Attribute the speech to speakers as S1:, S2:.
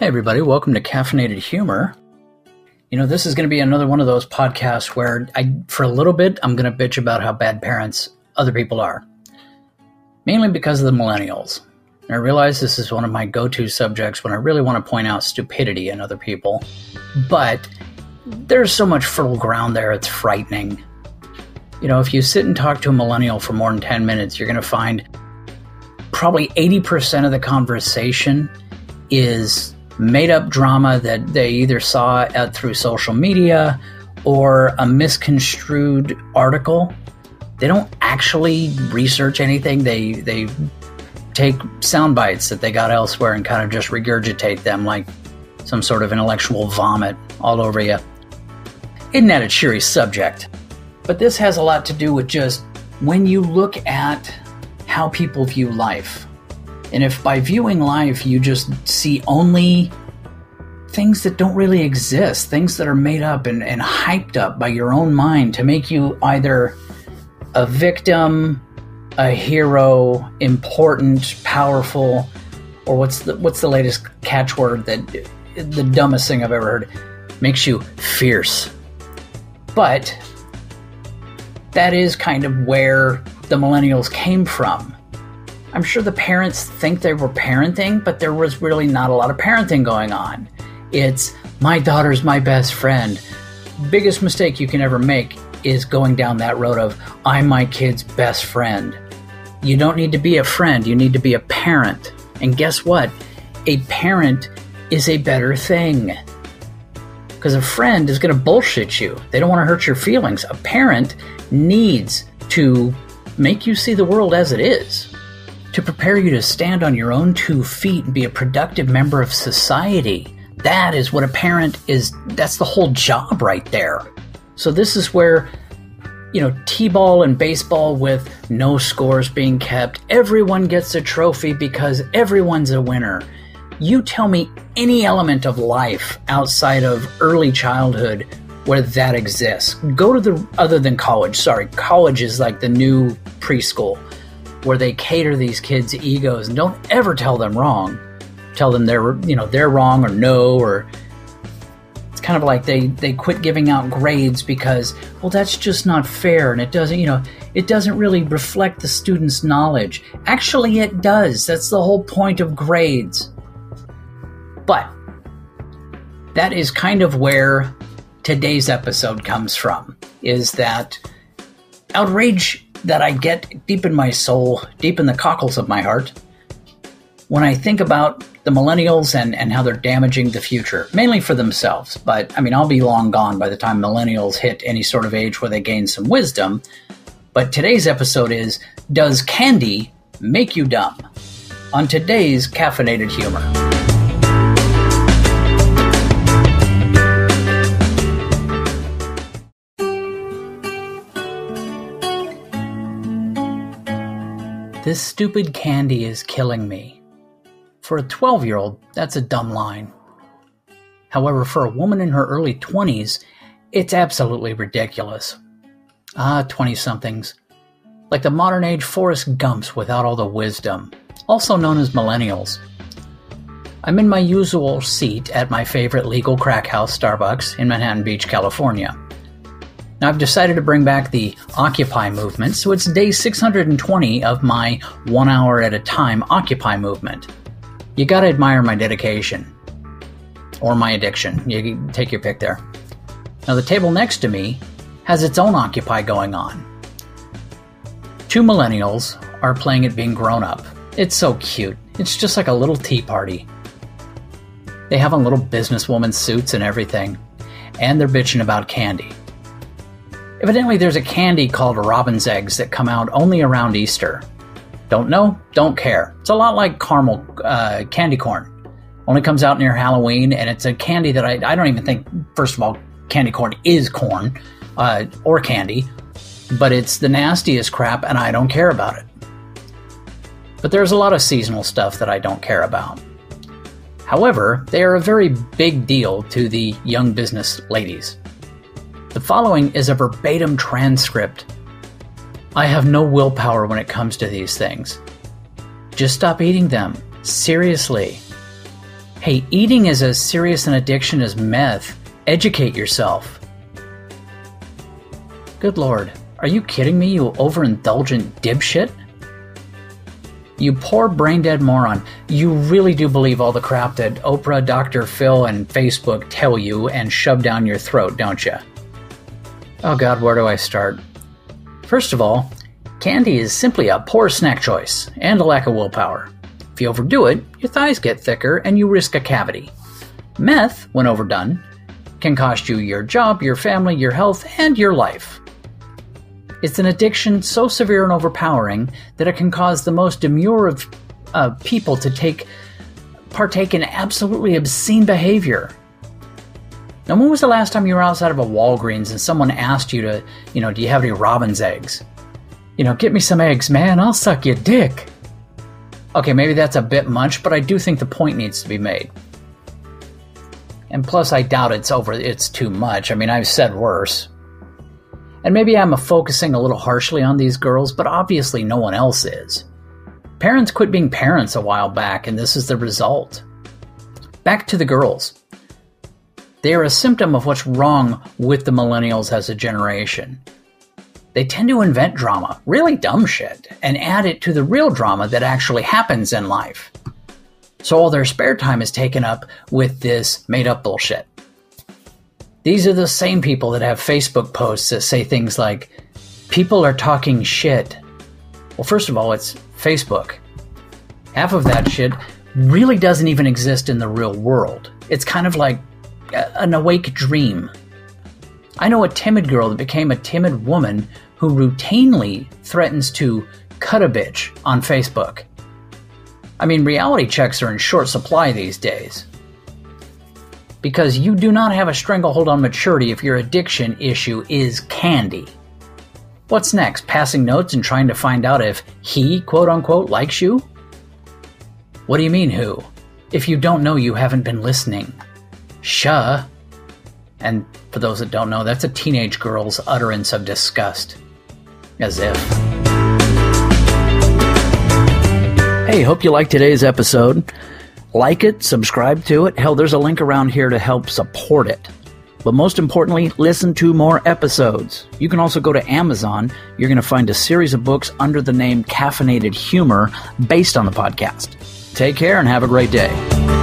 S1: Hey, everybody, welcome to Caffeinated Humor. You know, this is going to be another one of those podcasts where I, for a little bit, I'm going to bitch about how bad parents other people are. Mainly because of the millennials. And I realize this is one of my go to subjects when I really want to point out stupidity in other people. But there's so much fertile ground there, it's frightening. You know, if you sit and talk to a millennial for more than 10 minutes, you're going to find probably 80% of the conversation is made up drama that they either saw at, through social media or a misconstrued article. They don't actually research anything. They they take sound bites that they got elsewhere and kind of just regurgitate them like some sort of intellectual vomit all over you. Isn't that a cheery subject? But this has a lot to do with just when you look at how people view life. And if by viewing life you just see only things that don't really exist, things that are made up and, and hyped up by your own mind to make you either a victim, a hero, important, powerful, or what's the what's the latest catchword that the dumbest thing I've ever heard makes you fierce. But that is kind of where the millennials came from. I'm sure the parents think they were parenting, but there was really not a lot of parenting going on. It's my daughter's my best friend. Biggest mistake you can ever make is going down that road of I'm my kid's best friend. You don't need to be a friend, you need to be a parent. And guess what? A parent is a better thing. Because a friend is going to bullshit you. They don't want to hurt your feelings. A parent needs to make you see the world as it is, to prepare you to stand on your own two feet and be a productive member of society. That is what a parent is, that's the whole job right there. So, this is where, you know, T ball and baseball with no scores being kept, everyone gets a trophy because everyone's a winner. You tell me any element of life outside of early childhood where that exists. Go to the other than college. Sorry, college is like the new preschool where they cater these kids' egos and don't ever tell them wrong. Tell them they're you know they're wrong or no or it's kind of like they they quit giving out grades because well that's just not fair and it doesn't you know it doesn't really reflect the student's knowledge. Actually it does. That's the whole point of grades. But that is kind of where today's episode comes from is that outrage that I get deep in my soul, deep in the cockles of my heart, when I think about the millennials and, and how they're damaging the future, mainly for themselves. But I mean, I'll be long gone by the time millennials hit any sort of age where they gain some wisdom. But today's episode is Does Candy Make You Dumb? On today's Caffeinated Humor. This stupid candy is killing me. For a 12 year old, that's a dumb line. However, for a woman in her early 20s, it's absolutely ridiculous. Ah, 20 somethings. Like the modern age Forrest Gumps without all the wisdom, also known as millennials. I'm in my usual seat at my favorite legal crack house, Starbucks, in Manhattan Beach, California. Now, I've decided to bring back the Occupy movement, so it's day 620 of my one hour at a time Occupy movement. You gotta admire my dedication. Or my addiction. You take your pick there. Now, the table next to me has its own Occupy going on. Two millennials are playing at being grown up. It's so cute. It's just like a little tea party. They have on little businesswoman suits and everything, and they're bitching about candy. Evidently, there's a candy called robin's eggs that come out only around Easter. Don't know? Don't care. It's a lot like caramel uh, candy corn. Only comes out near Halloween, and it's a candy that I, I don't even think, first of all, candy corn is corn uh, or candy, but it's the nastiest crap, and I don't care about it. But there's a lot of seasonal stuff that I don't care about. However, they are a very big deal to the young business ladies. The following is a verbatim transcript I have no willpower when it comes to these things. Just stop eating them. Seriously. Hey, eating is as serious an addiction as meth. Educate yourself. Good lord, are you kidding me, you overindulgent dipshit? You poor brain dead moron. You really do believe all the crap that Oprah, Dr. Phil, and Facebook tell you and shove down your throat, don't you? Oh god, where do I start? First of all, candy is simply a poor snack choice and a lack of willpower. If you overdo it, your thighs get thicker and you risk a cavity. Meth, when overdone, can cost you your job, your family, your health, and your life. It's an addiction so severe and overpowering that it can cause the most demure of uh, people to take partake in absolutely obscene behavior. Now, when was the last time you were outside of a Walgreens and someone asked you to, you know, do you have any robin's eggs? You know, get me some eggs, man. I'll suck your dick. Okay, maybe that's a bit much, but I do think the point needs to be made. And plus, I doubt it's over. It's too much. I mean, I've said worse. And maybe I'm focusing a little harshly on these girls, but obviously no one else is. Parents quit being parents a while back, and this is the result. Back to the girls. They are a symptom of what's wrong with the millennials as a generation. They tend to invent drama, really dumb shit, and add it to the real drama that actually happens in life. So all their spare time is taken up with this made up bullshit. These are the same people that have Facebook posts that say things like, people are talking shit. Well, first of all, it's Facebook. Half of that shit really doesn't even exist in the real world. It's kind of like an awake dream. I know a timid girl that became a timid woman who routinely threatens to cut a bitch on Facebook. I mean, reality checks are in short supply these days. Because you do not have a stranglehold on maturity if your addiction issue is candy. What's next? Passing notes and trying to find out if he, quote unquote, likes you? What do you mean, who? If you don't know, you haven't been listening. Shuh. And for those that don't know, that's a teenage girl's utterance of disgust. As if. Hey, hope you liked today's episode. Like it, subscribe to it. Hell, there's a link around here to help support it. But most importantly, listen to more episodes. You can also go to Amazon. You're going to find a series of books under the name Caffeinated Humor based on the podcast. Take care and have a great day.